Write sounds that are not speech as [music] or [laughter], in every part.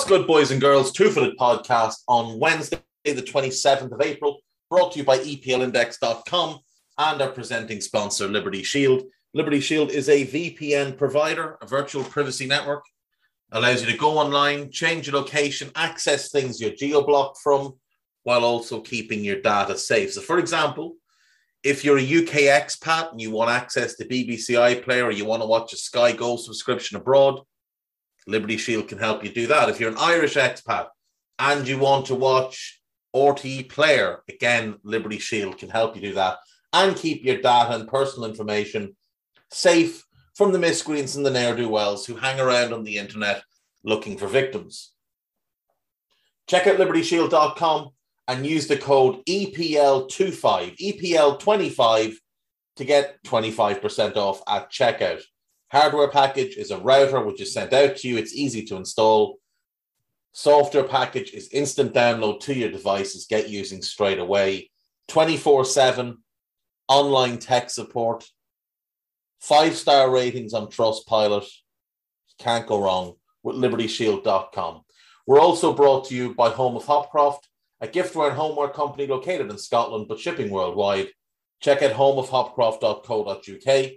What's good, boys and girls? Two Footed Podcast on Wednesday, the 27th of April, brought to you by EPLindex.com and our presenting sponsor, Liberty Shield. Liberty Shield is a VPN provider, a virtual privacy network, allows you to go online, change your location, access things you're geo-blocked from, while also keeping your data safe. So, for example, if you're a UK expat and you want access to BBC iPlayer or you want to watch a Sky Go subscription abroad, Liberty Shield can help you do that. If you're an Irish expat and you want to watch RTE Player, again, Liberty Shield can help you do that and keep your data and personal information safe from the miscreants and the ne'er do wells who hang around on the internet looking for victims. Check out libertyshield.com and use the code EPL25, EPL25 to get 25% off at checkout. Hardware package is a router which is sent out to you. It's easy to install. Software package is instant download to your devices, get using straight away. 24 7 online tech support. Five star ratings on Trustpilot. Can't go wrong with libertyshield.com. We're also brought to you by Home of Hopcroft, a giftware and homeware company located in Scotland but shipping worldwide. Check out homeofhopcroft.co.uk.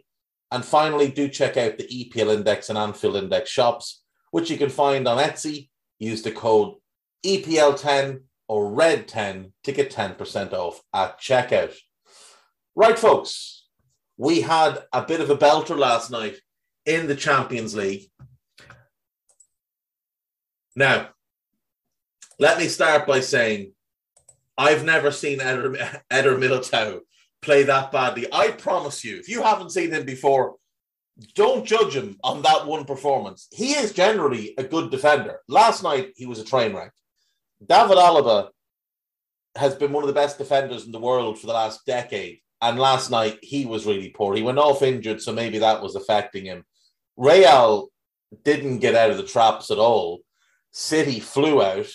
And finally, do check out the EPL Index and Anfield Index shops, which you can find on Etsy. Use the code EPL10 or RED10 to get 10% off at checkout. Right, folks, we had a bit of a belter last night in the Champions League. Now, let me start by saying I've never seen Eder, [laughs] Eder Militao play that badly. I promise you, if you haven't seen him before, don't judge him on that one performance. He is generally a good defender. Last night, he was a train wreck. David Alaba has been one of the best defenders in the world for the last decade. And last night, he was really poor. He went off injured, so maybe that was affecting him. Real didn't get out of the traps at all. City flew out,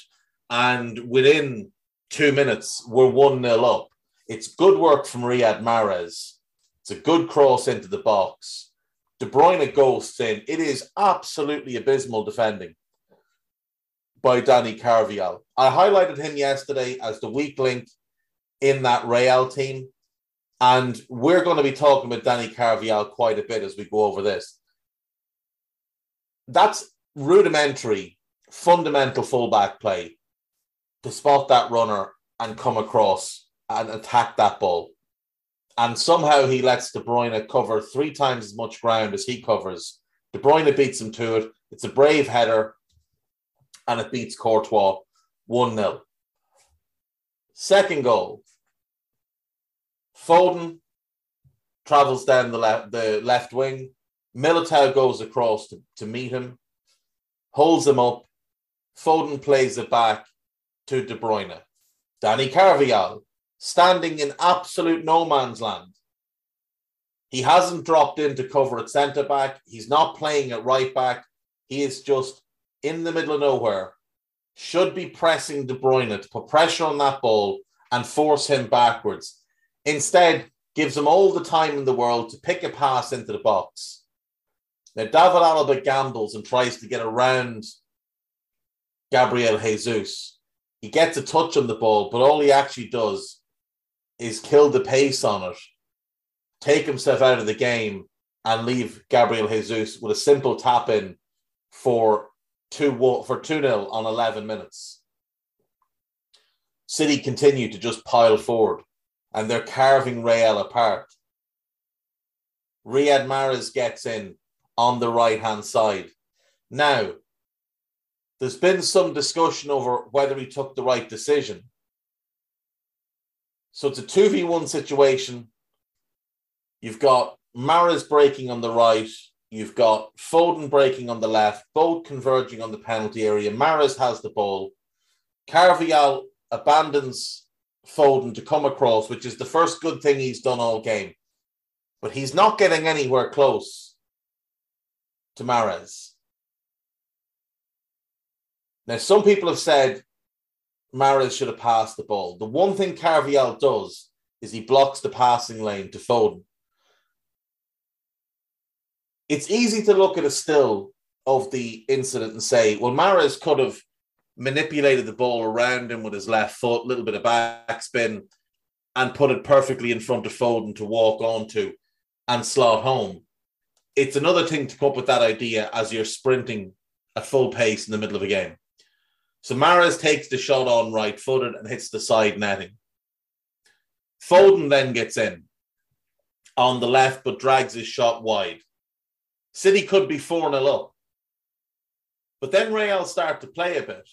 and within two minutes, we're 1 0 up. It's good work from Riyad Mahrez. It's a good cross into the box. De Bruyne goes in. It is absolutely abysmal defending by Danny Carvajal. I highlighted him yesterday as the weak link in that Real team. And we're going to be talking about Danny Carvajal quite a bit as we go over this. That's rudimentary, fundamental fullback play to spot that runner and come across and attack that ball. And somehow he lets De Bruyne cover three times as much ground as he covers. De Bruyne beats him to it. It's a brave header, and it beats Courtois 1 0. Second goal. Foden travels down the left, the left wing. Militao goes across to, to meet him, holds him up. Foden plays it back to De Bruyne. Danny Carvajal standing in absolute no man's land. He hasn't dropped in to cover at centre back. He's not playing at right back. He is just in the middle of nowhere. Should be pressing De Bruyne to put pressure on that ball and force him backwards. Instead, gives him all the time in the world to pick a pass into the box. Now, David Alaba gambles and tries to get around Gabriel Jesus. He gets a touch on the ball, but all he actually does is kill the pace on it, take himself out of the game, and leave Gabriel Jesus with a simple tap in for two for two 0 on eleven minutes. City continue to just pile forward, and they're carving Real apart. Riyad Mahrez gets in on the right hand side. Now, there's been some discussion over whether he took the right decision. So it's a 2v1 situation. You've got Mahrez breaking on the right, You've got Foden breaking on the left, both converging on the penalty area. Mahrez has the ball. Carvajal abandons Foden to come across, which is the first good thing he's done all game. But he's not getting anywhere close to Mahrez. Now, some people have said Mahrez should have passed the ball. The one thing Carvajal does is he blocks the passing lane to Foden. It's easy to look at a still of the incident and say, well, Mahrez could have manipulated the ball around him with his left foot, a little bit of backspin, and put it perfectly in front of Foden to walk onto and slot home. It's another thing to come up with that idea as you're sprinting at full pace in the middle of a game. So Mahrez takes the shot on right footed and hits the side netting. Foden then gets in on the left, but drags his shot wide. City could be 4 0 up. But then Real start to play a bit.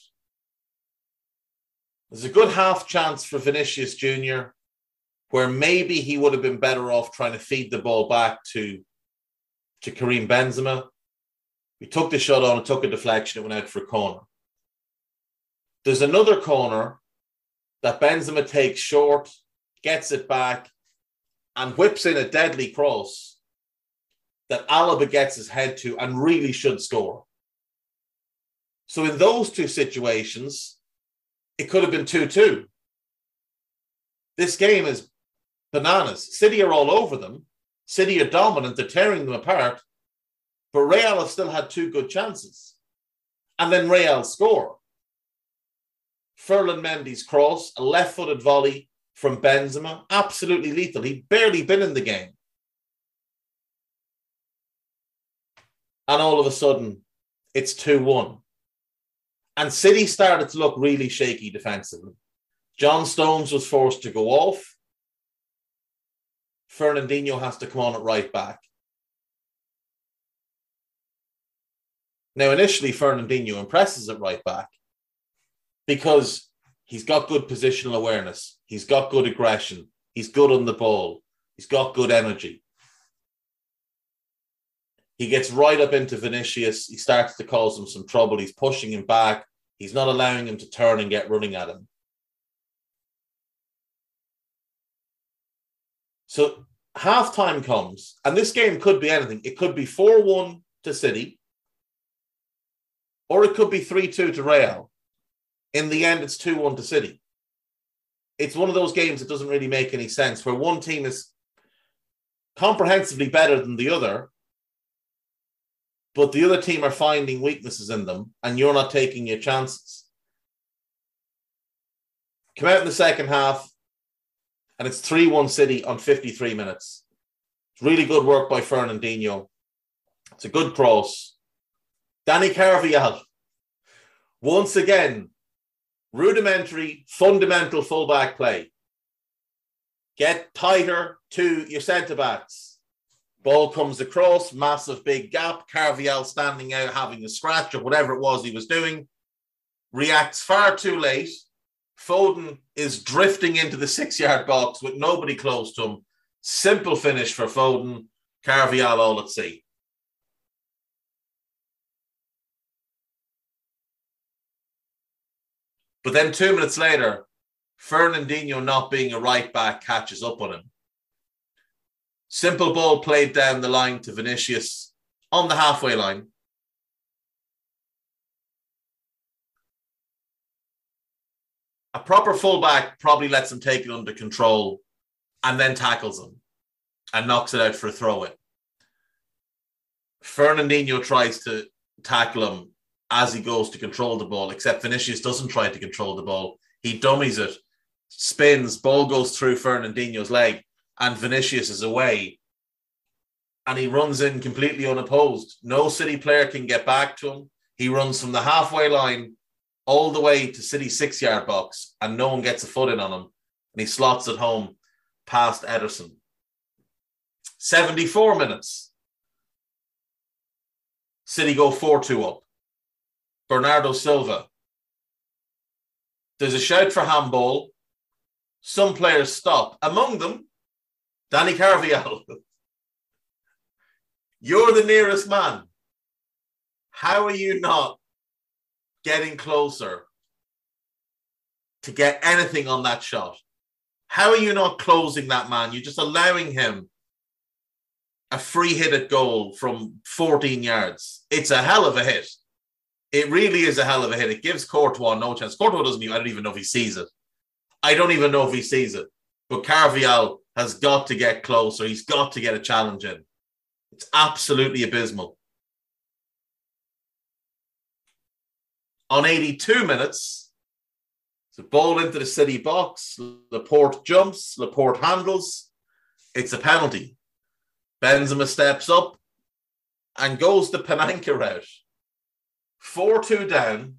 There's a good half chance for Vinicius Jr., where maybe he would have been better off trying to feed the ball back to, to Karim Benzema. He took the shot on and took a deflection, it went out for a corner. There's another corner that Benzema takes short, gets it back, and whips in a deadly cross that Alaba gets his head to and really should score. So in those two situations, it could have been 2 2. This game is bananas. City are all over them. City are dominant, they're tearing them apart. But Real have still had two good chances. And then Real score. Ferland Mendy's cross, a left footed volley from Benzema, absolutely lethal. He'd barely been in the game. And all of a sudden, it's 2 1. And City started to look really shaky defensively. John Stones was forced to go off. Fernandinho has to come on at right back. Now, initially, Fernandinho impresses at right back because he's got good positional awareness, he's got good aggression, he's good on the ball, he's got good energy. He gets right up into Vinicius. He starts to cause him some trouble. He's pushing him back. He's not allowing him to turn and get running at him. So halftime comes, and this game could be anything. It could be 4 1 to City, or it could be 3 2 to Real. In the end, it's 2 1 to City. It's one of those games that doesn't really make any sense, where one team is comprehensively better than the other, but the other team are finding weaknesses in them and you're not taking your chances. Come out in the second half and it's 3 1 City on 53 minutes. It's really good work by Fernandinho. It's a good cross. Danny Carvajal, once again, rudimentary, fundamental fullback play. Get tighter to your centre backs Ball comes across, massive big gap. Carvajal standing out, having a scratch or whatever it was he was doing, reacts far too late. Foden is drifting into the six yard box with nobody close to him. Simple finish for Foden. Carvajal all at sea. But then two minutes later, Fernandinho, not being a right back, catches up on him. Simple ball played down the line to Vinicius on the halfway line. A proper fullback probably lets him take it under control and then tackles him and knocks it out for a throw in. Fernandinho tries to tackle him as he goes to control the ball, except Vinicius doesn't try to control the ball. He dummies it, spins, ball goes through Fernandinho's leg, and Vinicius is away. And he runs in completely unopposed. No City player can get back to him. He runs from the halfway line all the way to City six yard box, and no one gets a foot in on him. And he slots it home past Ederson. 74 minutes. City go 4 2 up. Bernardo Silva. There's a shout for handball. Some players stop. Among them, Danny Carvajal. [laughs] You're the nearest man. How are you not getting closer to get anything on that shot? How are you not closing that man? You're just allowing him a free hit at goal from 14 yards. It's a hell of a hit. It really is a hell of a hit. It gives Courtois no chance. Courtois doesn't even, I don't even know if he sees it. I don't even know if he sees it. But Carvajal has got to get closer. He's got to get a challenge in. It's absolutely abysmal. On 82 minutes, it's a ball into the city box. Laporte jumps, Laporte handles. It's a penalty. Benzema steps up and goes the Panenka route. 4 2 down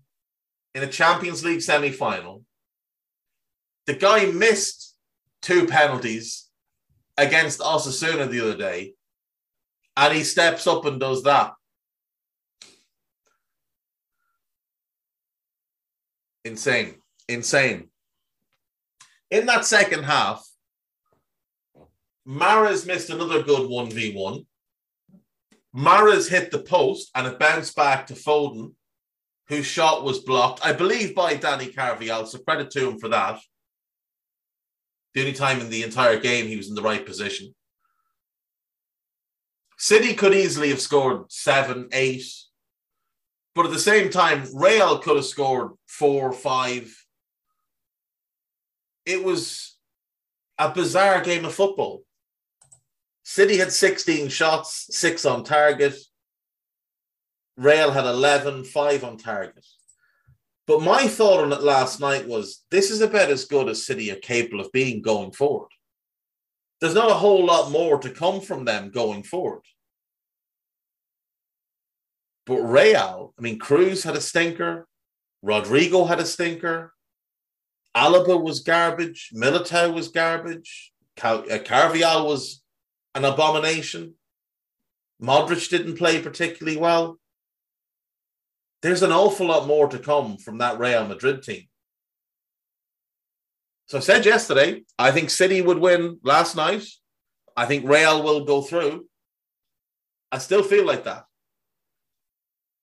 in a Champions League semi final. The guy missed two penalties against Osasuna the other day, and he steps up and does that. Insane. Insane. In that second half, Mahrez missed another good 1v1. Mahrez hit the post and it bounced back to Foden, whose shot was blocked, I believe, by Danny Carvajal. So credit to him for that. The only time in the entire game he was in the right position. City could easily have scored seven, eight, but at the same time, Real could have scored four, five. It was a bizarre game of football. City had 16 shots, six on target. Real had 11, five on target. But my thought on it last night was this is about as good as City are capable of being going forward. There's not a whole lot more to come from them going forward. But Real, I mean, Kroos had a stinker, Rodrygo had a stinker, Alaba was garbage, Militao was garbage, Car- uh, Carvajal was an abomination. Modric didn't play particularly well. There's an awful lot more to come from that Real Madrid team. So I said yesterday, I think City would win last night. I think Real will go through. I still feel like that.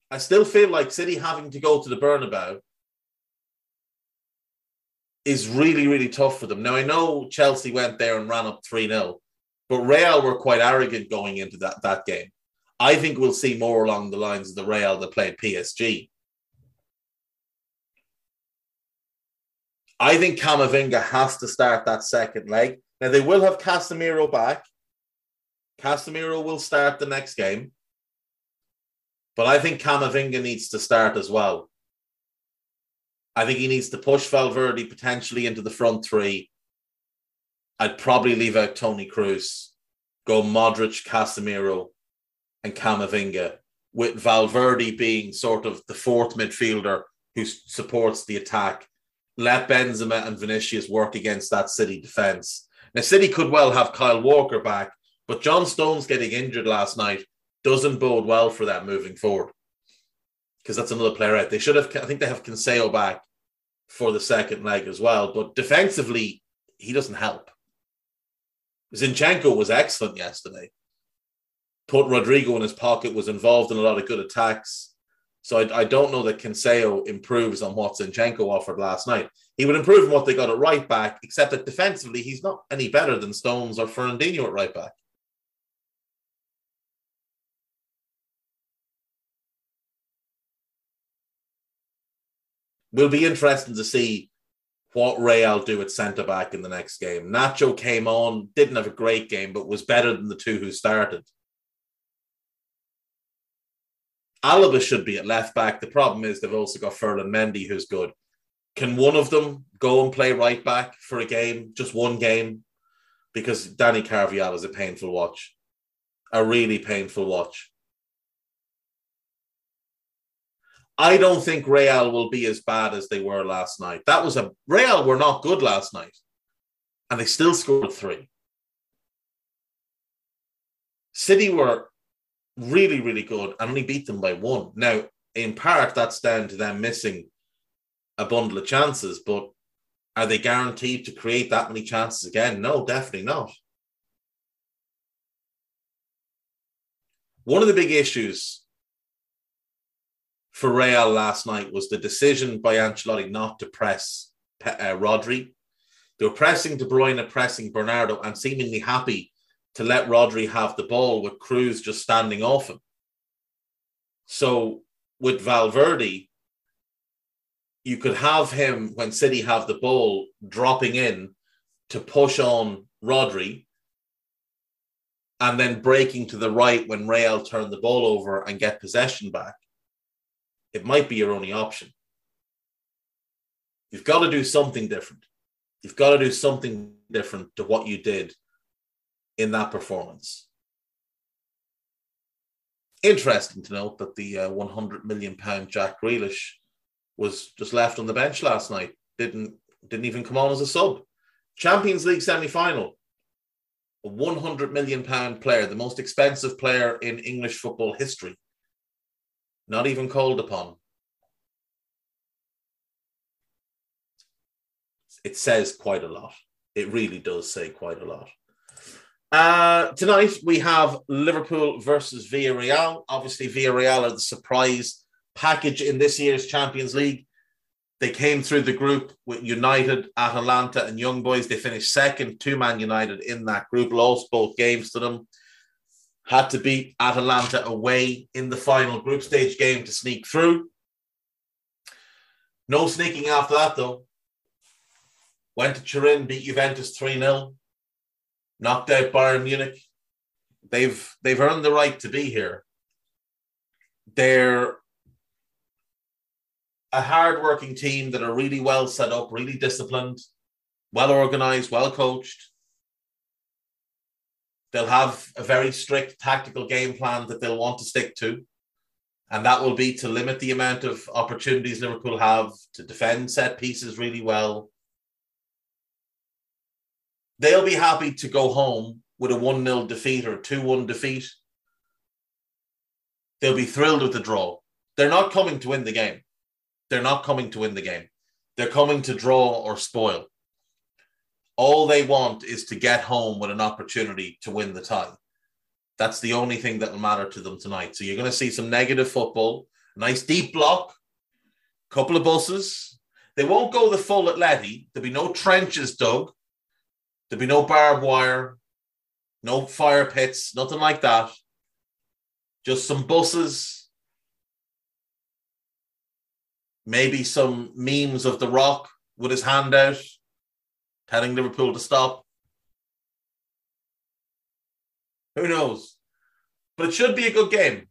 I still feel like City having to go to the Bernabeu is really, really tough for them. Now, I know Chelsea went there and ran up 3 0, but Real were quite arrogant going into that, that game. I think we'll see more along the lines of the Real that played PSG. I think Camavinga has to start that second leg. Now they will have Casemiro back. Casemiro will start the next game. But I think Camavinga needs to start as well. I think he needs to push Valverde potentially into the front three. I'd probably leave out Toni Kroos, go Modric, Casemiro, and Camavinga, with Valverde being sort of the fourth midfielder who supports the attack. Let Benzema and Vinicius work against that City defence. Now, City could well have Kyle Walker back, but John Stones getting injured last night doesn't bode well for that moving forward because that's another player out. They should have, I think they have Cancelo back for the second leg as well, but defensively, he doesn't help. Zinchenko was excellent yesterday. Put Rodrygo in his pocket, was involved in a lot of good attacks. So I, I don't know that Cancelo improves on what Zinchenko offered last night. He would improve on what they got at right back, except that defensively, he's not any better than Stones or Fernandinho at right back. We'll be interesting to see what Real do at centre back in the next game. Nacho came on, didn't have a great game, but was better than the two who started. Alaba should be at left back. The problem is they've also got Ferland Mendy, who's good. Can one of them go and play right back for a game, just one game? Because Danny Carvajal is a painful watch, a really painful watch. I don't think Real will be as bad as they were last night. That was a Real were not good last night, and they still scored three. City were really, really good and only beat them by one. Now, in part, that's down to them missing a bundle of chances, but are they guaranteed to create that many chances again? No, definitely not. One of the big issues for Real last night was the decision by Ancelotti not to press uh, Rodri. They were pressing De Bruyne, pressing Bernardo, and seemingly happy to let Rodri have the ball with Kroos just standing off him. So with Valverde, you could have him when City have the ball dropping in to push on Rodri and then breaking to the right when Real turn the ball over and get possession back. It might be your only option. You've got to do something different. You've got to do something different to what you did in that performance. Interesting to note that the uh, 100 million pound Jack Grealish was just left on the bench last night. Didn't didn't even come on as a sub. Champions League semi final. A 100 million pound player, the most expensive player in English football history. Not even called upon. It says quite a lot. It really does say quite a lot. Uh, tonight we have Liverpool versus Villarreal. Obviously, Villarreal are the surprise package in this year's Champions League. They came through the group with United, Atalanta, and Young Boys. They finished second to Man United in that group, lost both games to them. Had to beat Atalanta away in the final group stage game to sneak through. No sneaking after that, though. Went to Turin, beat Juventus 3 0 knocked out Bayern Munich. They've they've earned the right to be here. They're a hard-working team that are really well set up, really disciplined, well organized, well coached. They'll have a very strict tactical game plan that they'll want to stick to. And that will be to limit the amount of opportunities Liverpool have to defend set pieces really well, they'll be happy to go home with a 1 0 defeat or a 2 1 defeat. They'll be thrilled with the draw. They're not coming to win the game. They're not coming to win the game. They're coming to draw or spoil. All they want is to get home with an opportunity to win the tie. That's the only thing that will matter to them tonight. So you're going to see some negative football, nice deep block, couple of buses. They won't go the full Atleti. There'll be no trenches dug. There'll be no barbed wire, no fire pits, nothing like that. Just some buses, maybe some memes of The Rock with his hand out, telling Liverpool to stop. Who knows? But it should be a good game.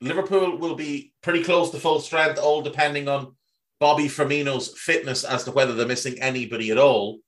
Liverpool will be pretty close to full strength, all depending on Bobby Firmino's fitness as to whether they're missing anybody at all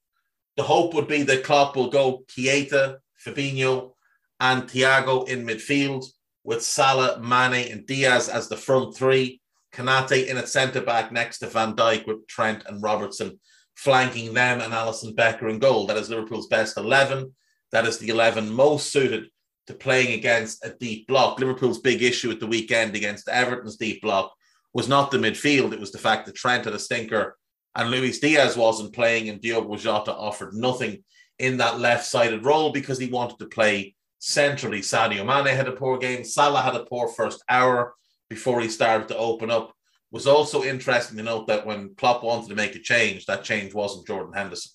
the hope would be that Klopp will go Keita, Fabinho, and Thiago in midfield with Salah, Mane, and Diaz as the front three. Konate in at centre back next to Van Dijk with Trent and Robertson flanking them and Alisson Becker in goal. That is Liverpool's best 11. That is the 11 most suited to playing against a deep block. Liverpool's big issue at the weekend against Everton's deep block was not the midfield, it was the fact that Trent had a stinker and Luis Diaz wasn't playing, and Diogo Jota offered nothing in that left-sided role because he wanted to play centrally. Sadio Mane had a poor game. Salah had a poor first hour before he started to open up. Was also interesting to note that when Klopp wanted to make a change, that change wasn't Jordan Henderson.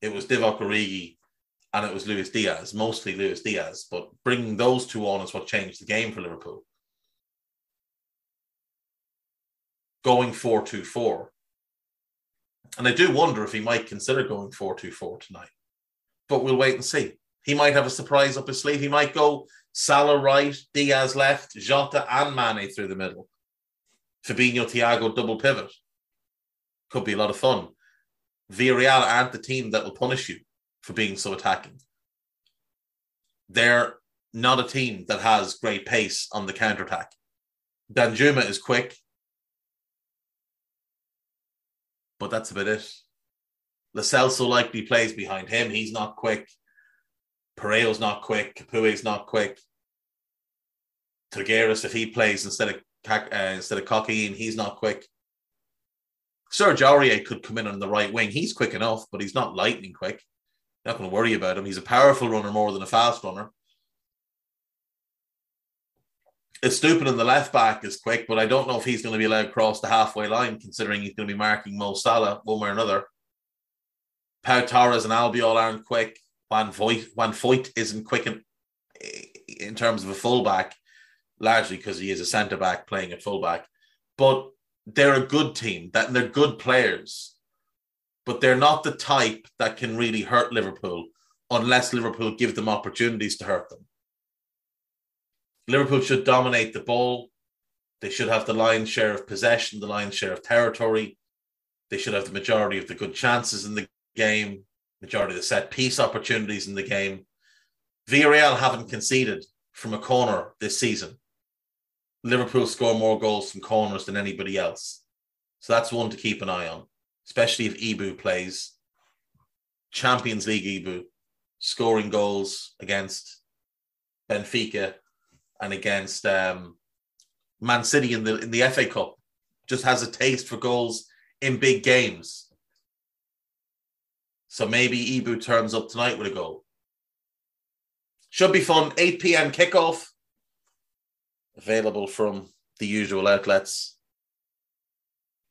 It was Divock Origi and it was Luis Diaz, mostly Luis Diaz. But bringing those two on is what changed the game for Liverpool. Going 4 2 4 and I do wonder if he might consider going 4 2 4 tonight. But we'll wait and see. He might have a surprise up his sleeve. He might go Salah right, Diaz left, Jota and Mane through the middle. Fabinho, Thiago double pivot. Could be a lot of fun. Villarreal aren't the team that will punish you for being so attacking. They're not a team that has great pace on the counter attack. Danjuma is quick. but that's about it. Lo Celso likely plays behind him. He's not quick. Parejo's not quick. Capoue's not quick. Trigueros, if he plays instead of uh, instead of Cocky, and he's not quick. Serge Aurier could come in on the right wing. He's quick enough, but he's not lightning quick. Not going to worry about him. He's a powerful runner more than a fast runner. Estupiñán the left back is quick, but I don't know if he's going to be allowed across the halfway line, considering he's going to be marking Mo Salah one way or another. Pau Torres and Albiol aren't quick. Van Voigt, Juan Foyth isn't quick in, in terms of a fullback, largely because he is a centre back playing at fullback. But they're a good team. That they're good players, but they're not the type that can really hurt Liverpool unless Liverpool give them opportunities to hurt them. Liverpool should dominate the ball. They should have the lion's share of possession, the lion's share of territory. They should have the majority of the good chances in the game, majority of the set piece opportunities in the game. Villarreal haven't conceded from a corner this season. Liverpool score more goals from corners than anybody else. So that's one to keep an eye on, especially if Ibou plays. Champions League Ibou scoring goals against Benfica and against um, Man City in the in the FA Cup. Just has a taste for goals in big games. So maybe Ibou turns up tonight with a goal. Should be fun. 8 p.m. kickoff. Available from the usual outlets.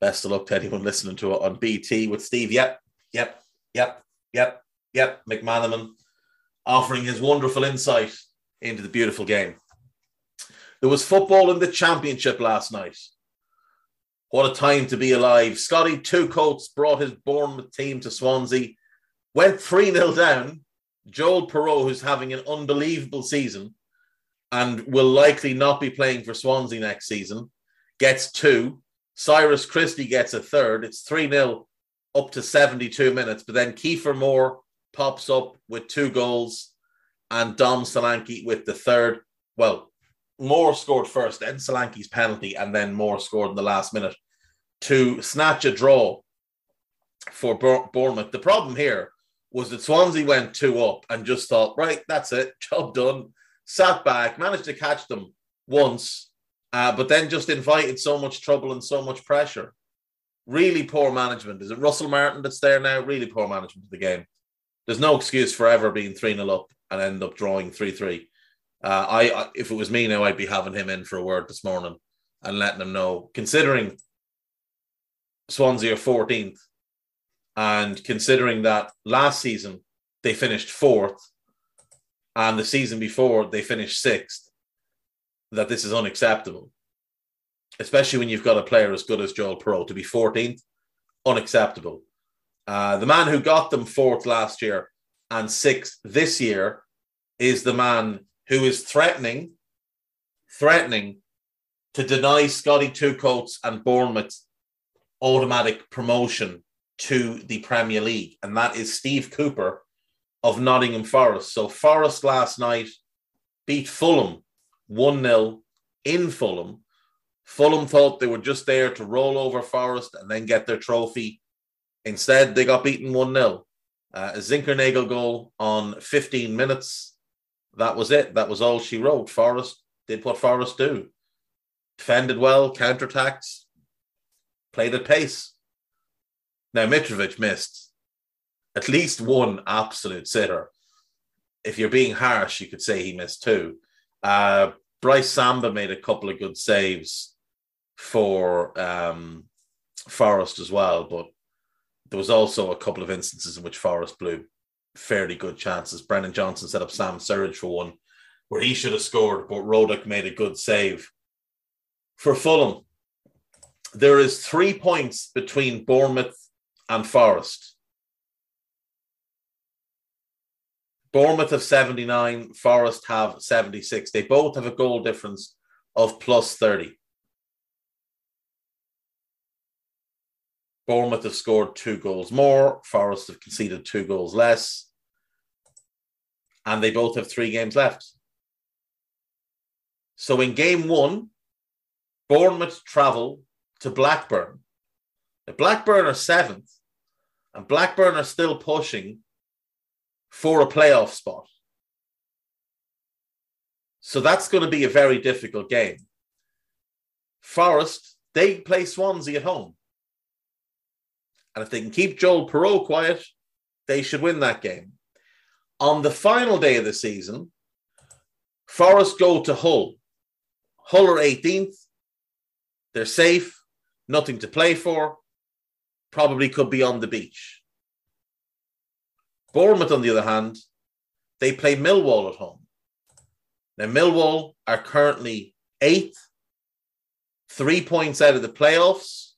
Best of luck to anyone [laughs] listening to it on BT with Steve. Yep, yep, yep, yep, yep. McManaman offering his wonderful insight into the beautiful game. There was football in the championship last night. What a time to be alive. Scotty Two Coats brought his Bournemouth team to Swansea, went 3 0 down. Joel Piroe, who's having an unbelievable season and will likely not be playing for Swansea next season, gets two. Cyrus Christie gets a third. It's 3 0 up to 72 minutes. But then Kiefer Moore pops up with two goals and Dom Solanke with the third. Well, Moore scored first, then Solanke's penalty, and then Moore scored in the last minute to snatch a draw for Bournemouth. The problem here was that Swansea went two up and just thought, right, that's it, [laughs] job done. Sat back, managed to catch them once, uh, but then just invited so much trouble and so much pressure. Really poor management. Is it Russell Martin that's there now? Really poor management of the game. There's no excuse for ever being 3 0 up and end up drawing 3 3. Uh, I, if it was me now, I'd be having him in for a word this morning and letting him know. Considering Swansea are 14th, and considering that last season they finished fourth, and the season before they finished sixth, that this is unacceptable. Especially when you've got a player as good as Joel Piroe to be 14th, unacceptable. Uh, the man who got them fourth last year and sixth this year is the man who is threatening, threatening to deny Scotty Two Coats and Bournemouth automatic promotion to the Premier League, and that is Steve Cooper of Nottingham Forest. So Forest last night beat Fulham 1 0 in Fulham. Fulham thought they were just there to roll over Forest and then get their trophy. Instead, they got beaten 1 0. Uh, a Zinckernagel goal on 15 minutes that was it. That was all she wrote. Forest did what Forest do. Defended well, counterattacked, played at pace. Now Mitrovic missed at least one absolute sitter. If you're being harsh, you could say he missed two. Uh, Brice Samba made a couple of good saves for um, Forest as well, but there was also a couple of instances in which Forest blew fairly good chances. Brennan Johnson set up Sam Surridge for one where he should have scored, but Rodak made a good save. For Fulham, there is three points between Bournemouth and Forest. Bournemouth have 79, Forest have 76. They both have a goal difference of plus 30. Bournemouth have scored two goals more. Forest have conceded two goals less. And they both have three games left. So in game one, Bournemouth travel to Blackburn. The Blackburn are seventh, and Blackburn are still pushing for a playoff spot. So that's going to be a very difficult game. Forest, they play Swansea at home. And if they can keep Joel Piroe quiet, they should win that game. On the final day of the season, Forest go to Hull. Hull are 18th. They're safe, nothing to play for, probably could be on the beach. Bournemouth, on the other hand, they play Millwall at home. Now, Millwall are currently eighth, three points out of the playoffs.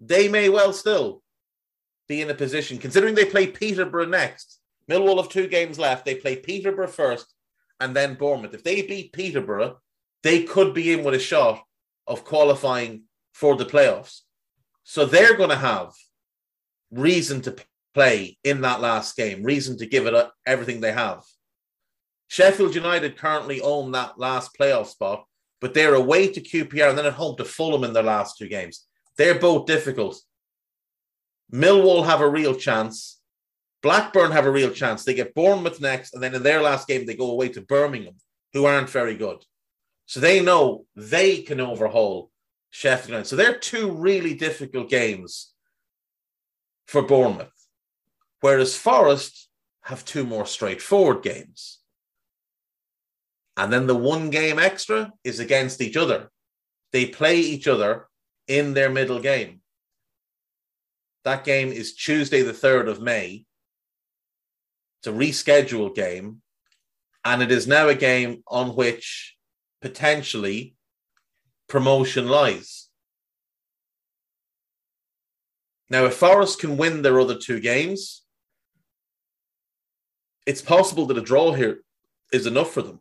They may well still be in a position, considering they play Peterborough next. Millwall have two games left. They play Peterborough first and then Bournemouth. If they beat Peterborough, they could be in with a shot of qualifying for the playoffs. So they're going to have reason to play in that last game, reason to give it everything they have. Sheffield United currently own that last playoff spot, but they're away to QPR and then at home to Fulham in their last two games. They're both difficult. Millwall have a real chance. Blackburn have a real chance. They get Bournemouth next, and then in their last game, they go away to Birmingham, who aren't very good. So they know they can overhaul Sheffield United. So they're two really difficult games for Bournemouth. Whereas Forest have two more straightforward games. And then the one game extra is against each other. They play each other in their middle game. That game is Tuesday, the 3rd of May. It's a rescheduled game. And it is now a game on which potentially promotion lies. Now, if Forest can win their other two games, it's possible that a draw here is enough for them.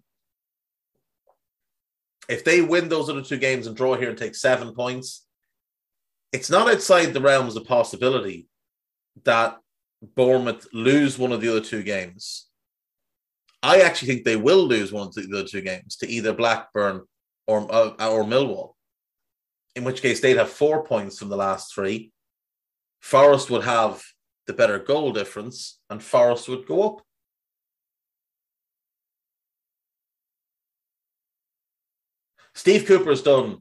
If they win those other two games and draw here and take seven points, it's not outside the realms of possibility that Bournemouth lose one of the other two games. I actually think they will lose one of the other two games to either Blackburn or uh, or Millwall. In which case, they'd have four points from the last three. Forest would have the better goal difference, and Forest would go up. Steve Cooper has done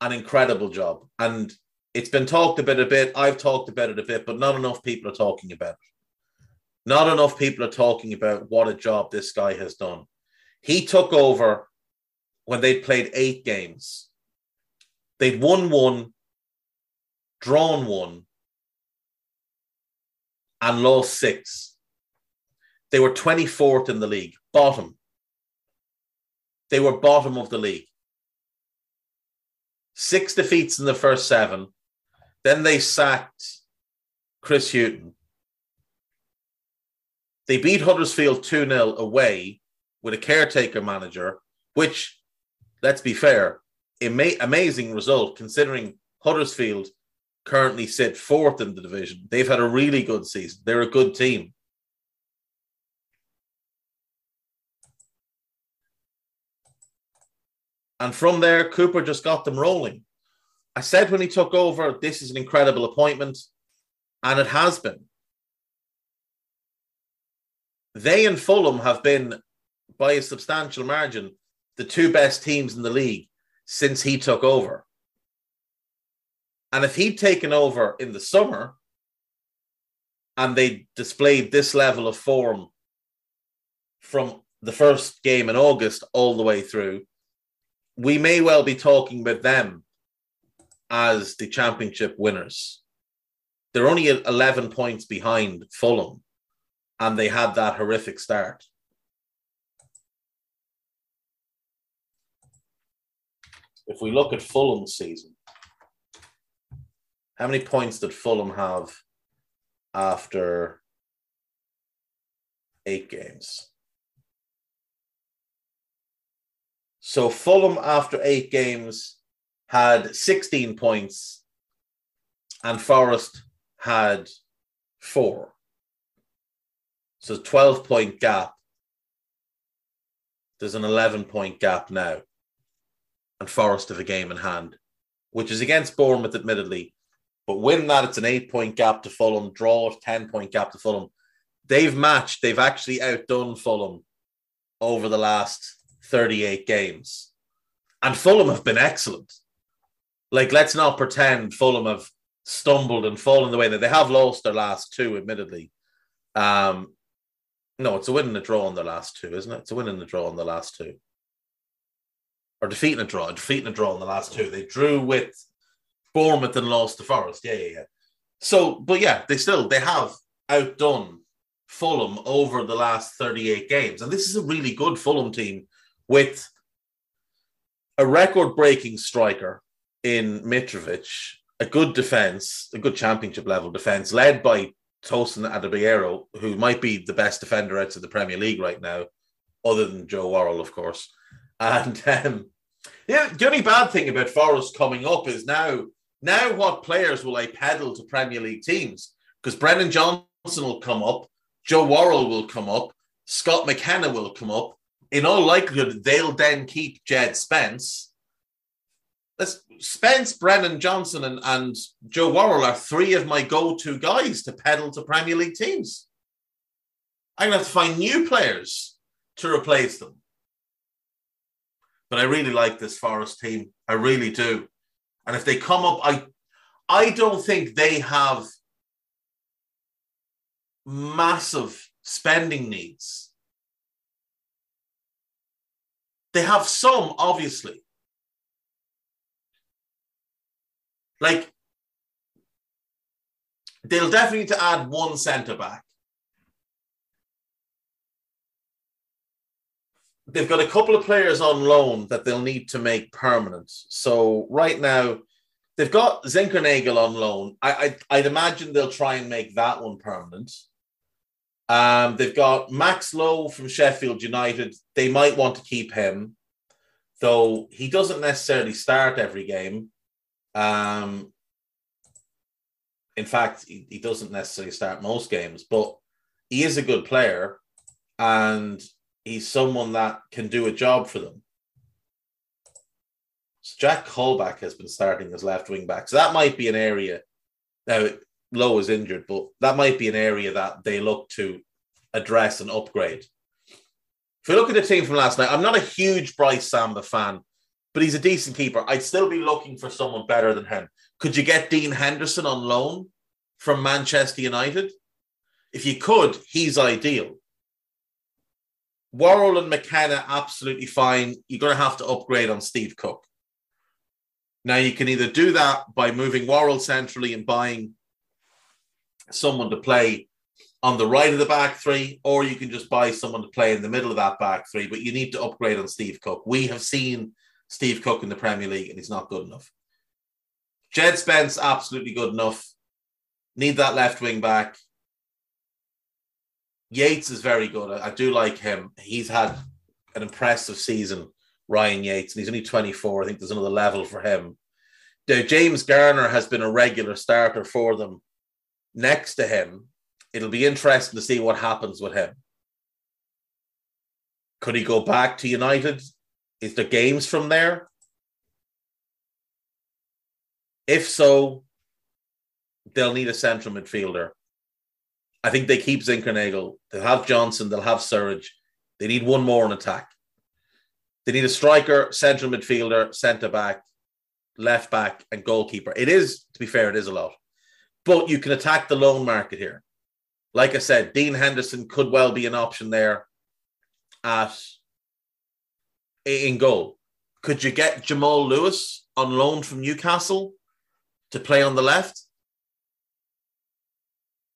an incredible job, and it's been talked about a bit. I've talked about it a bit, but not enough people are talking about it. Not enough people are talking about what a job this guy has done. He took over when they'd played eight games. They'd won one, drawn one, and lost six. They were 24th in the league, bottom. They were bottom of the league. Six defeats in the first seven, then they sacked Chris Hughton. They beat Huddersfield 2 0 away with a caretaker manager, which, let's be fair, ama- amazing result considering Huddersfield currently sit fourth in the division. They've had a really good season. They're a good team. And from there, Cooper just got them rolling. I said when he took over, this is an incredible appointment, and it has been. They and Fulham have been, by a substantial margin, the two best teams in the league since he took over. And if he'd taken over in the summer and they displayed this level of form from the first game in August all the way through, we may well be talking about them as the championship winners. They're only 11 points behind Fulham, and they had that horrific start. If we look at Fulham's season, how many points did Fulham have after eight games? So Fulham, after eight games, had 16 points and Forest had four. So 12 point gap. There's an 11 point gap now. And Forest have a game in hand, which is against Bournemouth, admittedly. But win that, it's an eight point gap to Fulham. Draw, 10 point gap to Fulham. They've matched, they've actually outdone Fulham over the last 38 games. And Fulham have been excellent. Like, let's not pretend Fulham have stumbled and fallen the way that they have lost their last two, admittedly. Um, no, it's a win and a draw on the last two, isn't it? It's a win and a draw on the last two. or defeat and a draw, defeat and a draw in the last two. They drew with Bournemouth and lost to Forest. Yeah, yeah, yeah. So, but yeah, they still they have outdone Fulham over the last 38 games. And this is a really good Fulham team with a record breaking striker in Mitrovic, a good defense, a good championship level defense, led by Tosin Adarabioyo, who might be the best defender outside the Premier League right now, other than Joe Worrall, of course. And um, yeah, the only bad thing about Forest coming up is now, now what players will I peddle to Premier League teams? Because Brennan Johnson will come up, Joe Worrall will come up, Scott McKenna will come up. In all likelihood, they'll then keep Jed Spence. Spence, Brennan Johnson, and, and Joe Worrall are three of my go-to guys to peddle to Premier League teams. I'm going to have to find new players to replace them. But I really like this Forest team. I really do. And if they come up, I I don't think they have massive spending needs. They have some, obviously. Like, they'll definitely need to add one centre back. They've got a couple of players on loan that they'll need to make permanent. So, right now, they've got Zinckernagel on loan. I, I, would imagine they'll try and make that one permanent. Um, they've got Max Lowe from Sheffield United. They might want to keep him, though he doesn't necessarily start every game. Um, in fact, he, he doesn't necessarily start most games, but he is a good player and he's someone that can do a job for them. So Jack Colback has been starting as left wing back. So that might be an area. Now, Lowe is injured, but that might be an area that they look to address and upgrade. If we look at the team from last night, I'm not a huge Brice Samba fan, but he's a decent keeper. I'd still be looking for someone better than him. Could you get Dean Henderson on loan from Manchester United? If you could, he's ideal. Worrall and McKenna, absolutely fine. You're going to have to upgrade on Steve Cook. Now, you can either do that by moving Worrall centrally and buying someone to play on the right of the back three, or you can just buy someone to play in the middle of that back three. But you need to upgrade on Steve Cook. We have seen Steve Cook in the Premier League, and he's not good enough. Jed Spence, absolutely good enough. Need that left wing back. Yates is very good. I, do like him. He's had an impressive season, Ryan Yates, and he's only 24. I think there's another level for him. Now, James Garner has been a regular starter for them next to him, it'll be interesting to see what happens with him. Could he go back to United? Is there games from there? If so, they'll need a central midfielder. I think they keep Zinckernagel. They'll have Johnson. They'll have Surridge. They need one more in attack. They need a striker, central midfielder, centre back, left back, and goalkeeper. It is, to be fair, it is a lot. But you can attack the loan market here. Like I said, Dean Henderson could well be an option there at in goal. Could you get Jamal Lewis on loan from Newcastle to play on the left?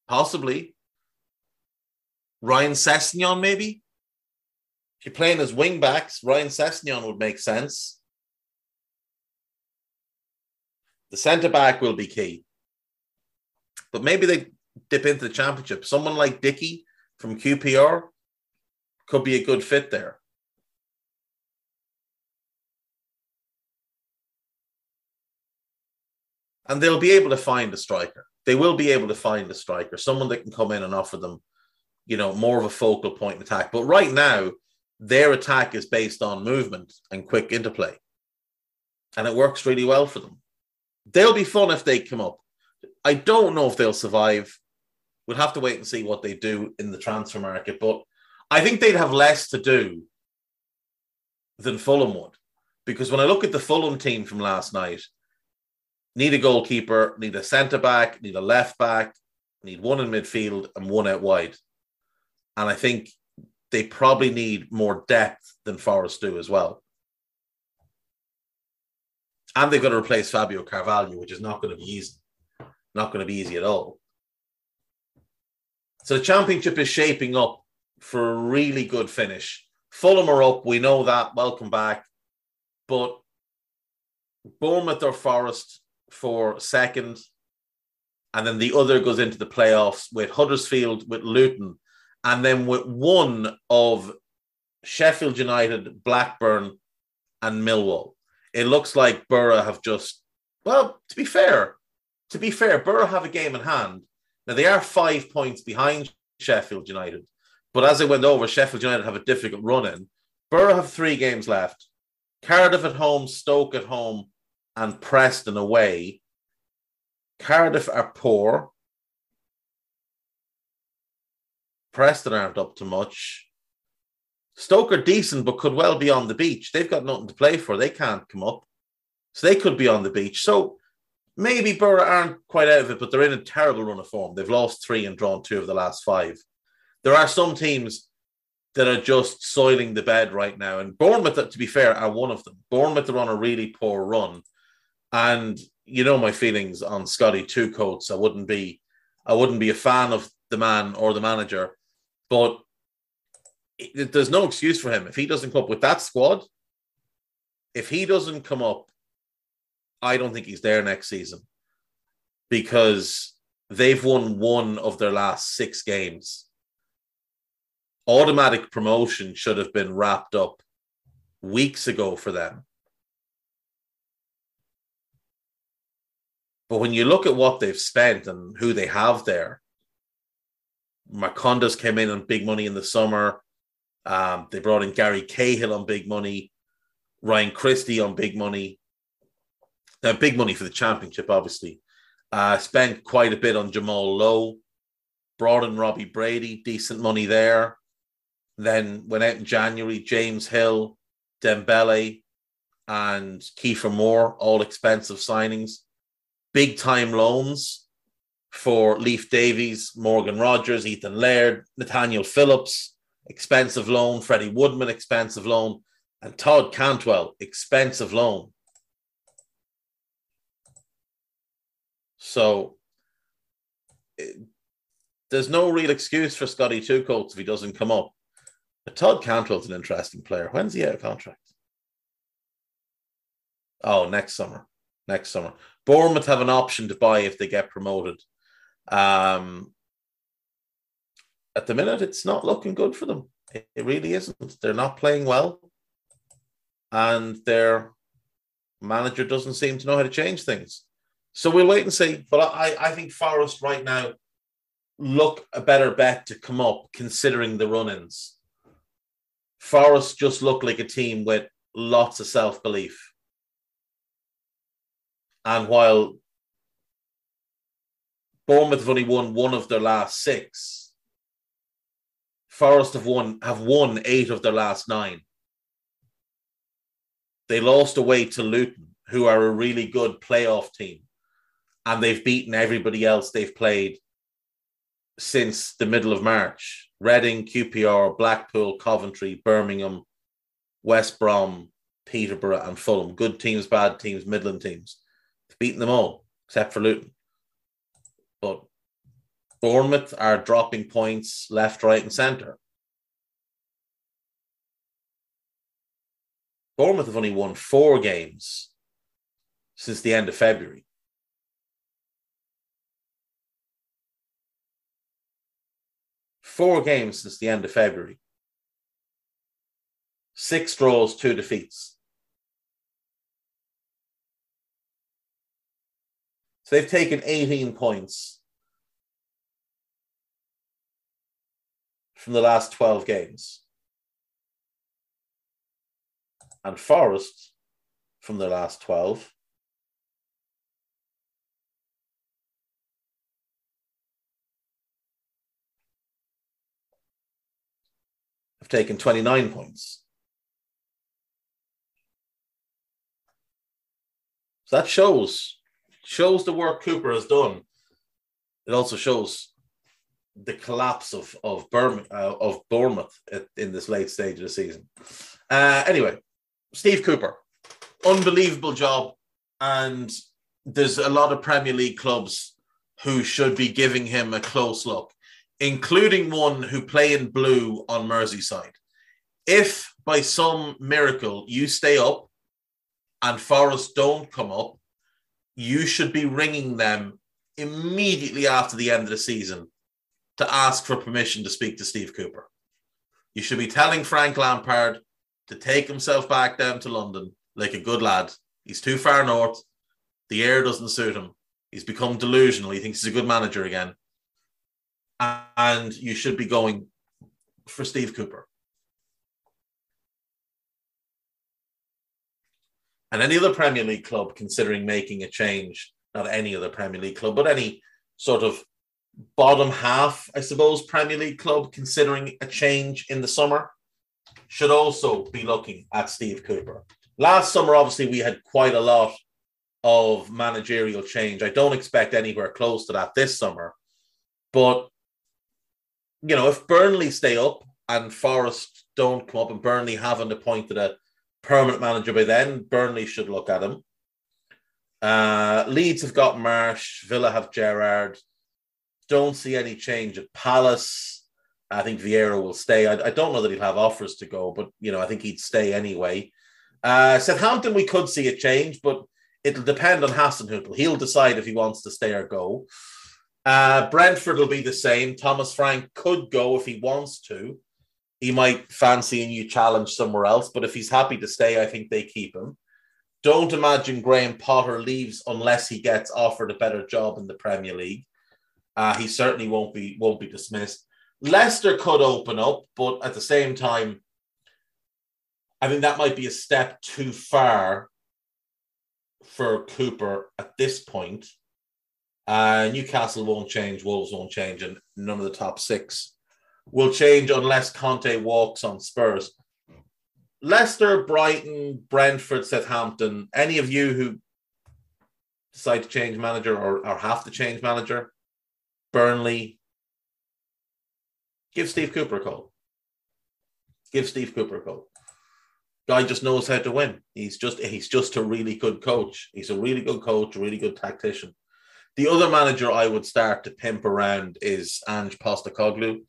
Possibly. Ryan Sessegnon, maybe? If you're playing as wing backs, Ryan Sessegnon would make sense. The centre back will be key. But maybe they dip into the championship. Someone like Dickie from QPR could be a good fit there. And they'll be able to find a striker. They will be able to find a striker, someone that can come in and offer them, you know, more of a focal point in attack. But right now, their attack is based on movement and quick interplay. And it works really well for them. They'll be fun if they come up. I don't know if they'll survive. We'll have to wait and see what they do in the transfer market. But I think they'd have less to do than Fulham would. Because when I look at the Fulham team from last night, need a goalkeeper, need a centre back, need a left back, need one in midfield and one out wide. And I think they probably need more depth than Forest do as well. And they've got to replace Fabio Carvalho, which is not going to be easy. Not going to be easy at all. So the championship is shaping up for a really good finish. Fulham are up. We know that. Welcome back. But Bournemouth or Forest for second. And then the other goes into the playoffs with Huddersfield, with Luton, and then with one of Sheffield United, Blackburn, and Millwall. It looks like Borough have just, well, to be fair, to be fair, Borough have a game in hand. Now they are five points behind Sheffield United, but as it went over, Sheffield United have a difficult run in. Borough have three games left. Cardiff at home, Stoke at home, and Preston away. Cardiff are poor. Preston aren't up to much. Stoke are decent, but could well be on the beach. They've got nothing to play for. They can't come up. So they could be on the beach. So maybe Borough aren't quite out of it, but they're in a terrible run of form. They've lost three and drawn two of the last five. There are some teams that are just soiling the bed right now. And Bournemouth, to be fair, are one of them. Bournemouth are on a really poor run. And you know my feelings on Scotty Two Coats. I wouldn't be I wouldn't be a fan of the man or the manager, but there's no excuse for him. If he doesn't come up with that squad, if he doesn't come up, I don't think he's there next season because they've won one of their last six games automatic promotion should have been wrapped up weeks ago for them. But when you look at what they've spent and who they have there, Marcondes came in on big money in the summer. Um, they brought in Gary Cahill on big money, Ryan Christie on big money. Now, big money for the championship, obviously. Uh, spent quite a bit on Jamal Lowe, brought in Robbie Brady, decent money there. Then went out in January, James Hill, Dembele, and Kiefer Moore, all expensive signings. Big time loans for Leif Davis, Morgan Rogers, Ethan Laird, Nathaniel Phillips, expensive loan, Freddie Woodman, expensive loan, and Todd Cantwell, expensive loan. So it, there's no real excuse for Scotty Two Coats if he doesn't come up. But Todd Cantwell's an interesting player. When's he out of contract? Oh, next summer. Next summer. Bournemouth have an option to buy if they get promoted. Um, at the minute, it's not looking good for them. It, it really isn't. They're not playing well. And their manager doesn't seem to know how to change things. So we'll wait and see. But I, I think Forest right now look a better bet to come up considering the run ins. Forest just look like a team with lots of self belief. And while Bournemouth have only won one of their last six, Forest have won have won eight of their last nine. They lost away to Luton, who are a really good playoff team, and they've beaten everybody else they've played since the middle of March. Reading, QPR, Blackpool, Coventry, Birmingham, West Brom, Peterborough, and Fulham. Good teams, bad teams, Midland teams. They've beaten them all, except for Luton. But Bournemouth are dropping points left, right, and centre. Bournemouth have only won four games since the end of February. Four games since the end of February. Six draws, two defeats. So they've taken 18 points from the last 12 games. And Forest from the last 12 taken 29 points. So that shows shows the work Cooper has done. It also shows the collapse of of, uh, of Bournemouth in this late stage of the season. Uh, anyway, Steve Cooper, unbelievable job. and there's a lot of Premier League clubs who should be giving him a close look, including one who play in blue on Merseyside. If by some miracle you stay up and Forest don't come up, you should be ringing them immediately after the end of the season to ask for permission to speak to Steve Cooper. You should be telling Frank Lampard to take himself back down to London like a good lad. He's too far north. The air doesn't suit him. He's become delusional. He thinks he's a good manager again. And you should be going for Steve Cooper. And any other Premier League club considering making a change, not any other Premier League club, but any sort of bottom half, I suppose, Premier League club considering a change in the summer should also be looking at Steve Cooper. Last summer, obviously, we had quite a lot of managerial change. I don't expect anywhere close to that this summer. But, you know, if Burnley stay up and Forest don't come up and Burnley haven't appointed a permanent manager by then, Burnley should look at him. Uh, Leeds have got Marsh, Villa have Gerrard. Don't see any change at Palace. I think Vieira will stay. I, I, don't know that he'll have offers to go, but you know, I think he'd stay anyway. Uh, Southampton, we could see a change, but it'll depend on Hasenhüttl. He'll decide if he wants to stay or go. Uh, Brentford will be the same. Thomas Frank could go if he wants to. He might fancy a new challenge somewhere else, but if he's happy to stay, I think they keep him. Don't imagine Graham Potter leaves unless he gets offered a better job in the Premier League. Uh, he certainly won't be won't be dismissed. Leicester could open up, but at the same time, I think that might be a step too far for Cooper at this point. Uh, Newcastle won't change, Wolves won't change, and none of the top six will change unless Conte walks on Spurs. Leicester, Brighton, Brentford, Southampton, any of you who decide to change manager or, or have to change manager, Burnley, give Steve Cooper a call. Give Steve Cooper a call guy just knows how to win. He's just he's just a really good coach. He's a really good coach, really good tactician. The other manager I would start to pimp around is Ange Postecoglou,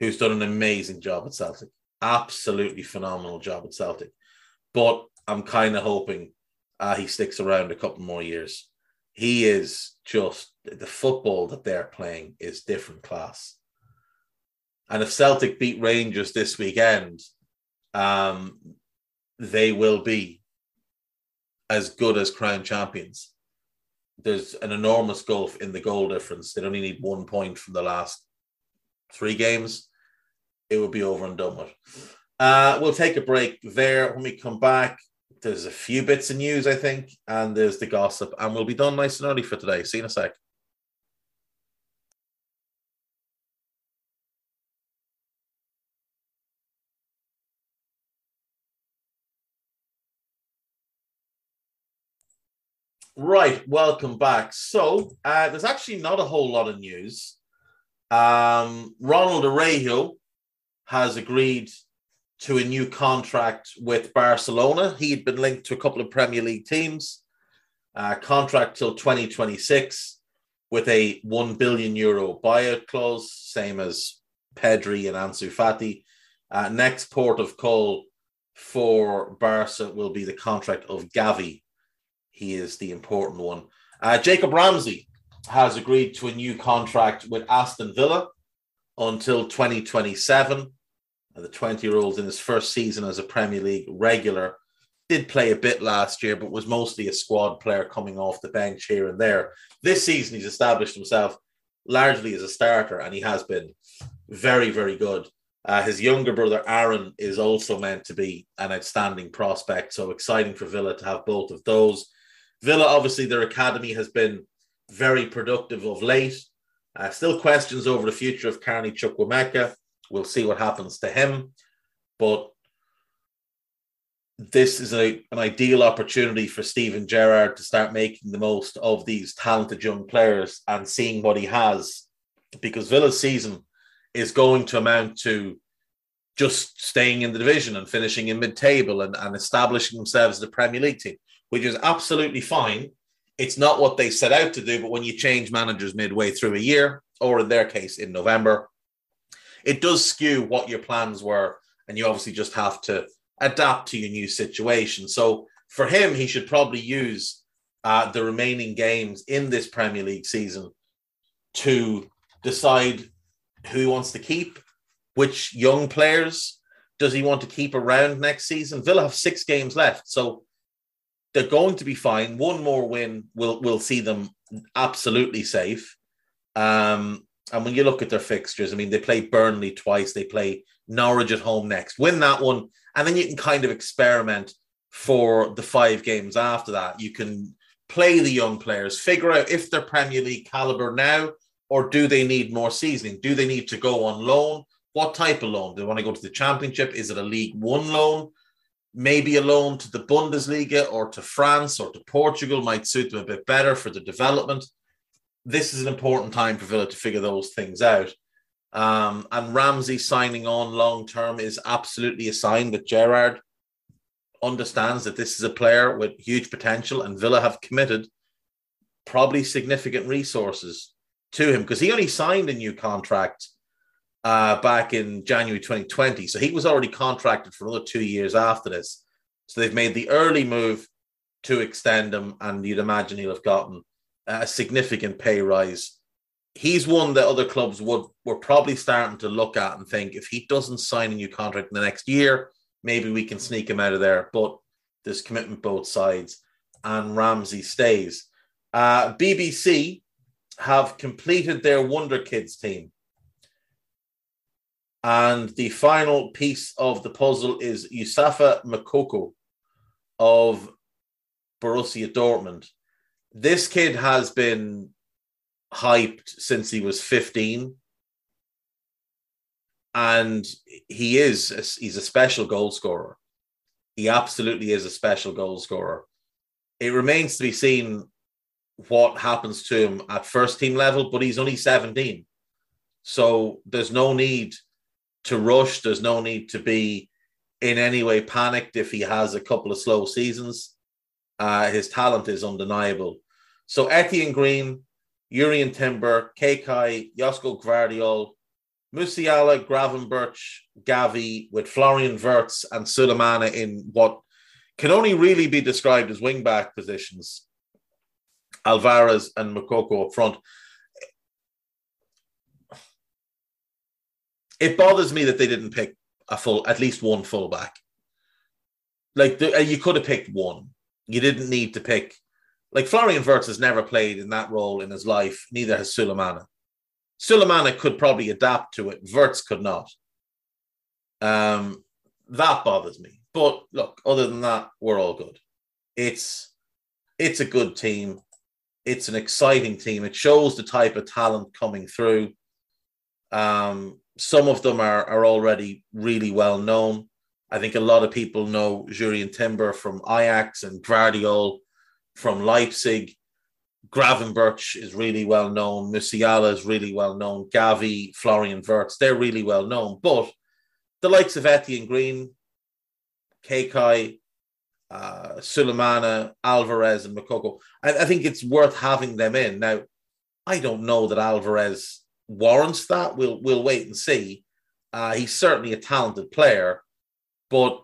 who's done an amazing job at Celtic. Absolutely phenomenal job at Celtic. But I'm kind of hoping uh, he sticks around a couple more years. He is just the football that they're playing is different class. And if Celtic beat Rangers this weekend, um, they will be as good as crown champions. There's an enormous gulf in the goal difference. They'd only need one point from the last three games. It would be over and done with. Uh, we'll take a break there. When we come back, there's a few bits of news, I think, and there's the gossip, and we'll be done nice and early for today. See you in a sec. Right, welcome back. So uh, there's actually not a whole lot of news. Um, Ronald Araujo has agreed to a new contract with Barcelona. He had been linked to a couple of Premier League teams. Uh, contract till 2026 with a 1 billion euro buyout clause, same as Pedri and Ansu Fati. Uh, next port of call for Barca will be the contract of Gavi, he is the important one. Uh, Jacob Ramsey has agreed to a new contract with Aston Villa until 2027. the 20 year old in his first season as a Premier League regular did play a bit last year, but was mostly a squad player coming off the bench here and there. This season, he's established himself largely as a starter, and he has been very, very good. Uh, his younger brother Aaron is also meant to be an outstanding prospect, so exciting for Villa to have both of those. Villa, obviously, their academy has been very productive of late. Uh, still questions over the future of Carney Chukwuemeka. We'll see what happens to him. But this is a, an ideal opportunity for Steven Gerrard to start making the most of these talented young players and seeing what he has. Because Villa's season is going to amount to just staying in the division and finishing in mid table and, and establishing themselves as a Premier League team which is absolutely fine It's not what they set out to do, but when you change managers midway through a year, or in their case in November, it does skew what your plans were, and you obviously just have to adapt to your new situation. So for him, he should probably use uh, the remaining games in this Premier League season to decide who he wants to keep, which young players does he want to keep around next season. Villa have six games left, so they're going to be fine. One more win will will see them absolutely safe. Um, and when you look at their fixtures, I mean, they play Burnley twice, they play Norwich at home next. Win that one, and then you can kind of experiment for the five games after that. You can play the young players, figure out if they're Premier League caliber now, or do they need more seasoning? Do they need to go on loan? What type of loan? Do they want to go to the Championship? Is it a League One loan? Maybe a loan to the Bundesliga or to France or to Portugal might suit them a bit better for the development. This is an important time for Villa to figure those things out. Um, and Ramsey signing on long term is absolutely a sign that Gerrard understands that this is a player with huge potential, and Villa have committed probably significant resources to him because he only signed a new contract uh, back in January 2020. So he was already contracted for another two years after this. So they've made the early move to extend him, and you'd imagine he'll have gotten a significant pay rise. He's one that other clubs would were probably starting to look at and think if he doesn't sign a new contract in the next year, maybe we can sneak him out of there. But there's commitment both sides, and Ramsey stays. Uh, BBC have completed their Wonder Kids team. And the final piece of the puzzle is Youssoufa Moukoko of Borussia Dortmund. This kid has been hyped since he was 15. And he is, a, he's a special goal scorer. He absolutely is a special goal scorer. It remains to be seen what happens to him at first team level, but he's only 17. So there's no need to rush. There's no need to be in any way panicked if he has a couple of slow seasons. Uh, his talent is undeniable. So Etienne Green, Jurrien Timber, Kaykai, Josko Gvardiol, Musiala, Gravenberch, Gavi, with Florian Wirtz and Sulemana in what can only really be described as wingback positions. Alvarez and Moukoko up front. It bothers me that they didn't pick a full, at least one fullback. Like the, uh, you could have picked one. You didn't need to pick. Like Florian Wirtz has never played in that role in his life. Neither has Sulemana. Sulemana could probably adapt to it. Wirtz could not. Um, that bothers me. But look, other than that, we're all good. It's it's a good team. It's an exciting team. It shows the type of talent coming through. Um, some of them are, are already really well known. I think a lot of people know Jurrien Timber from Ajax and Gvardiol from Leipzig. Gravenberch is really well known. Musiala is really well known. Gavi, Florian Wirtz, they're really well known. But the likes of Etienne Green, Kaykai, uh, Sulemana, Alvarez, and Moukoko, I, I think it's worth having them in. Now, I don't know that Alvarez warrants that. We'll we'll wait and see. Uh, he's certainly a talented player, but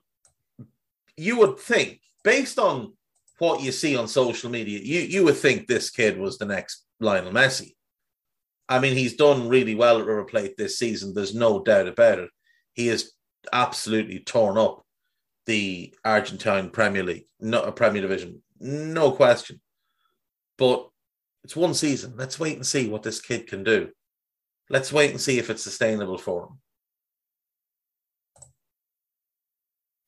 you would think, based on what you see on social media, you you would think this kid was the next Lionel Messi. I mean, he's done really well at River Plate this season. There's no doubt about it. He has absolutely torn up the Argentine Premier League, not a Premier Division, no question. But it's one season. Let's wait and see what this kid can do. Let's wait and see if it's sustainable for him.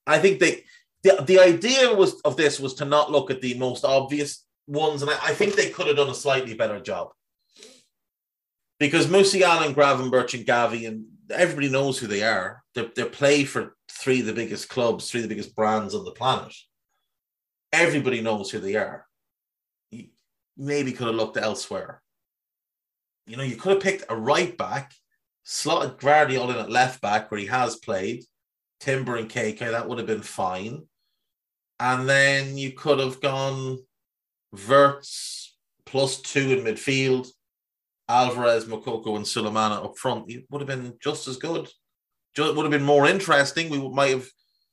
I think they the, the idea was of this was to not look at the most obvious ones, and I, I think they could have done a slightly better job. Because Musiala and Gravenberch and Gavi and everybody knows who they are. They, they play for three of the biggest clubs, three of the biggest brands on the planet. Everybody knows who they are. You maybe could have looked elsewhere you know, you could have picked a right back, slotted Gvardiol in at left back where he has played, Timber and KK, that would have been fine. And then you could have gone Wirtz plus two in midfield, Alvarez, Moukoko, and Sulemana up front. It would have been just as good. Just, would have been more interesting. We might have,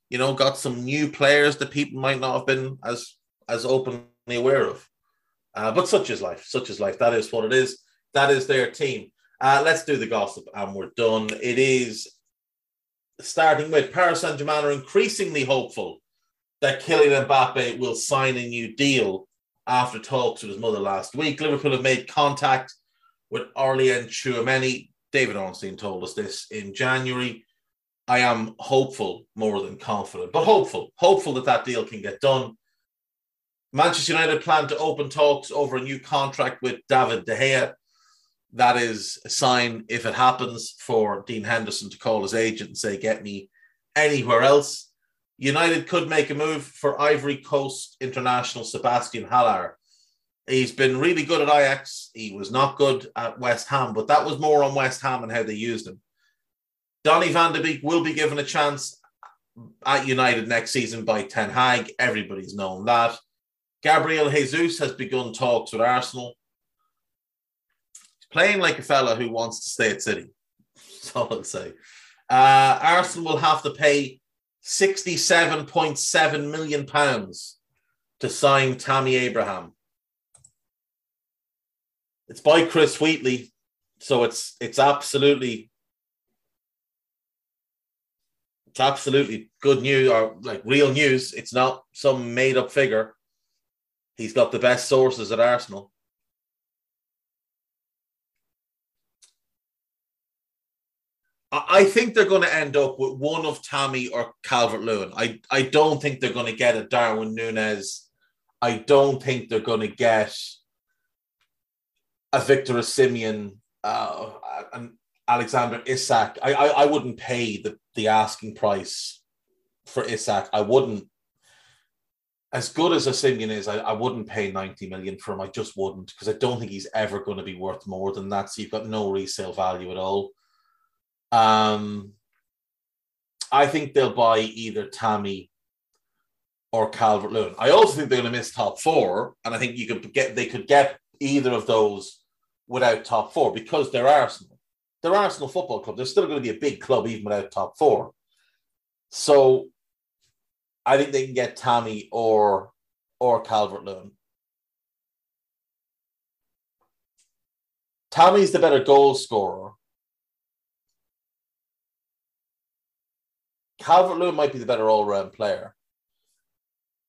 you know, got some new players that people might not have been as as openly aware of. Uh, but such is life. Such is life. That is what it is. That is their team. Uh, let's do the gossip and we're done. It is starting with Paris Saint Germain are increasingly hopeful that Kylian Mbappe will sign a new deal after talks with his mother last week. Liverpool have made contact with Aurelien Tchouameni. David Ornstein told us this in January. I am hopeful more than confident, but hopeful, hopeful that that deal can get done. Manchester United plan to open talks over a new contract with David De Gea. That is a sign, if it happens, for Dean Henderson to call his agent and say, Get me anywhere else. United could make a move for Ivory Coast international Sebastian Haller. He's been really good at Ajax. He was not good at West Ham, but that was more on West Ham and how they used him. Donny van de Beek will be given a chance at United next season by Ten Hag. Everybody's known that. Gabriel Jesus has begun talks with Arsenal. Playing like a fella who wants to stay at City. [laughs] That's all I'll say. Uh, Arsenal will have to pay 67.7 million pounds to sign Tammy Abraham. It's by Chris Wheatley, so it's it's absolutely it's absolutely good news or like real news. It's not some made up figure. He's got the best sources at Arsenal. I think they're going to end up with one of Tammy or Calvert Lewin. I, I don't think they're going to get a Darwin Nunez. I don't think they're going to get a Victor Osimhen, uh, an Alexander Isak. I, I, I wouldn't pay the, the asking price for Isak. I wouldn't as good as Simeon is, I, I wouldn't pay 90 million for him. I just wouldn't because I don't think he's ever going to be worth more than that. So you've got no resale value at all. Um, I think they'll buy either Tammy or Calvert Lewin. I also think they're going to miss top four, and I think you could get they could get either of those without top four because they're Arsenal. They're Arsenal Football Club. They're still going to be a big club even without top four. So I think they can get Tammy or or Calvert Lewin. Tammy's the better goal scorer. Calvert Lewin might be the better all round player.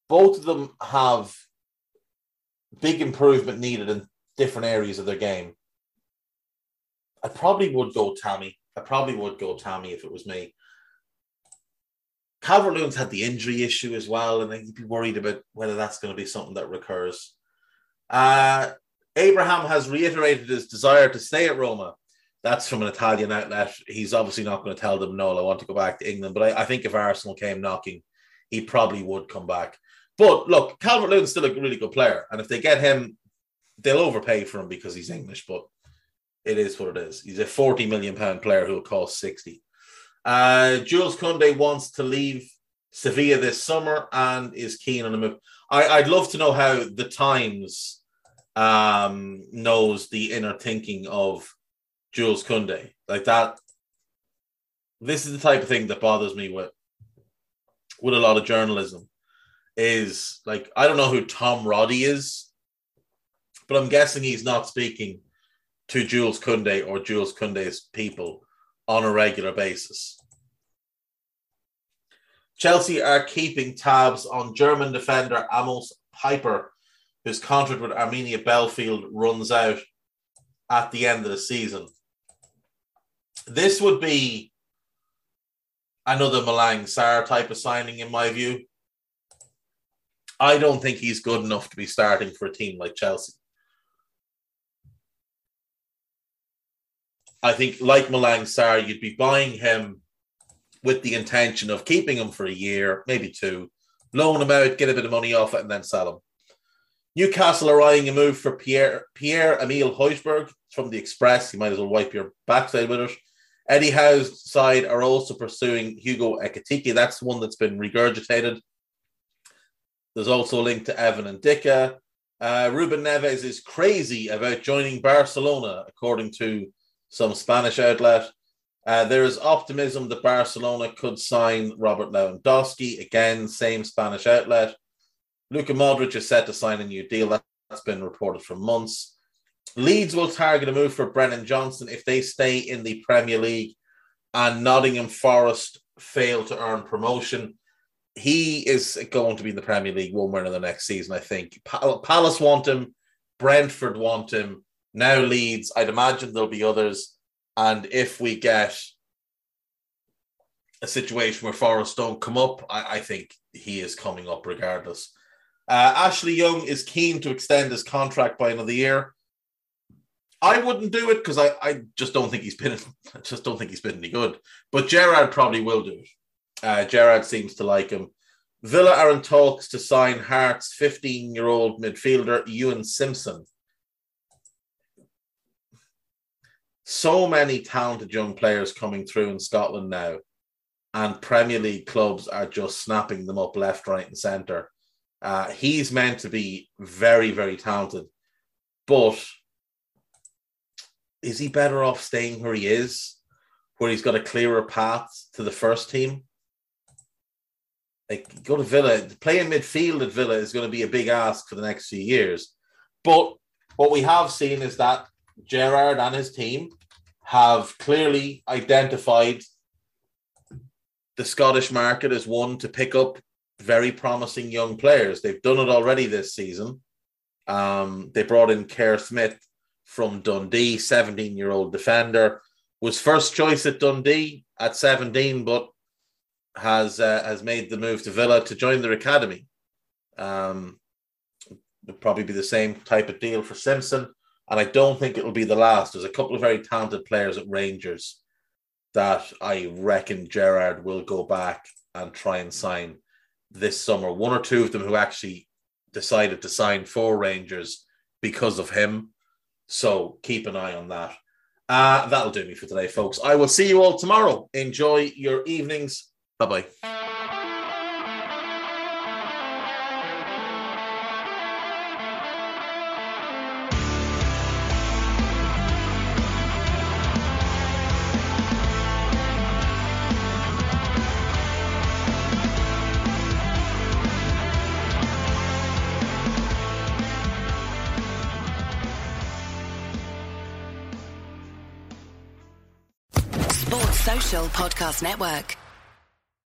Both of them have big improvement needed in different areas of their game. I probably would go Tammy. I probably would go Tammy if it was me. Calvert Lewin's had the injury issue as well, and you'd be worried about whether that's going to be something that recurs. Uh, Abraham has reiterated his desire to stay at Roma. That's from an Italian outlet. He's obviously not going to tell them, no, I want to go back to England. But I, I think if Arsenal came knocking, he probably would come back. But look, Calvert Lewin's still a really good player. And if they get him, they'll overpay for him because he's English. But it is what it is. He's a 40 million pound player who will cost 60. Uh, Jules Koundé wants to leave Sevilla this summer and is keen on a move. I, would love to know how the Times um, knows the inner thinking of Jules Koundé. Like that. This is the type of thing that bothers me with with a lot of journalism. Is like I don't know who Tom Roddy is, but I'm guessing he's not speaking to Jules Koundé or Jules Koundé's people on a regular basis. Chelsea are keeping tabs on German defender Amos Pieper, whose contract with Arminia Bielefeld runs out at the end of the season. This would be another Malang Sarr type of signing, in my view. I don't think he's good enough to be starting for a team like Chelsea. I think, like Malang Sarr, you'd be buying him with the intention of keeping him for a year, maybe two, loan him out, get a bit of money off it, and then sell him. Newcastle are eyeing a move for Pierre Pierre Emile Højbjerg from the Express. You might as well wipe your backside with it. Eddie Howe's side are also pursuing Hugo Ekitike. That's one that's been regurgitated. There's also a link to Evan Ndicka. Uh, Ruben Neves is crazy about joining Barcelona, according to some Spanish outlet. Uh, there is optimism that Barcelona could sign Robert Lewandowski. Again, same Spanish outlet. Luka Modric is set to sign a new deal. That's been reported for months. Leeds will target a move for Brennan Johnson if they stay in the Premier League and Nottingham Forest fail to earn promotion. He is going to be in the Premier League one way the next season, I think. Palace want him, Brentford want him, now Leeds. I'd imagine there'll be others. And if we get a situation where Forest don't come up, I, I think he is coming up regardless. Uh, Ashley Young is keen to extend his contract by another year. I wouldn't do it because I, I just don't think he's been [laughs] I just don't think he's been any good. But Gerrard probably will do it. Uh, Gerrard seems to like him. Villa are in talks to sign Hearts 15 year old midfielder Ewan Simpson. So many talented young players coming through in Scotland now, and Premier League clubs are just snapping them up left, right, and centre. Uh, he's meant to be very, very talented, but is he better off staying where he is, where he's got a clearer path to the first team? Like, go to Villa, playing midfield at Villa is going to be a big ask for the next few years. But what we have seen is that Gerrard and his team have clearly identified the Scottish market as one to pick up very promising young players. They've done it already this season. Um, they brought in Kerr Smith from Dundee, 17 year old defender, was first choice at Dundee at 17, but has uh, has made the move to Villa to join their academy. Um, it'll probably be the same type of deal for Simpson, and I don't think it'll be the last. There's a couple of very talented players at Rangers that I reckon Gerrard will go back and try and sign this summer. One or two of them who actually decided to sign for Rangers because of him. So keep an eye on that. Uh, that'll do me for today, folks. I will see you all tomorrow. Enjoy your evenings. Bye bye. Podcast Network.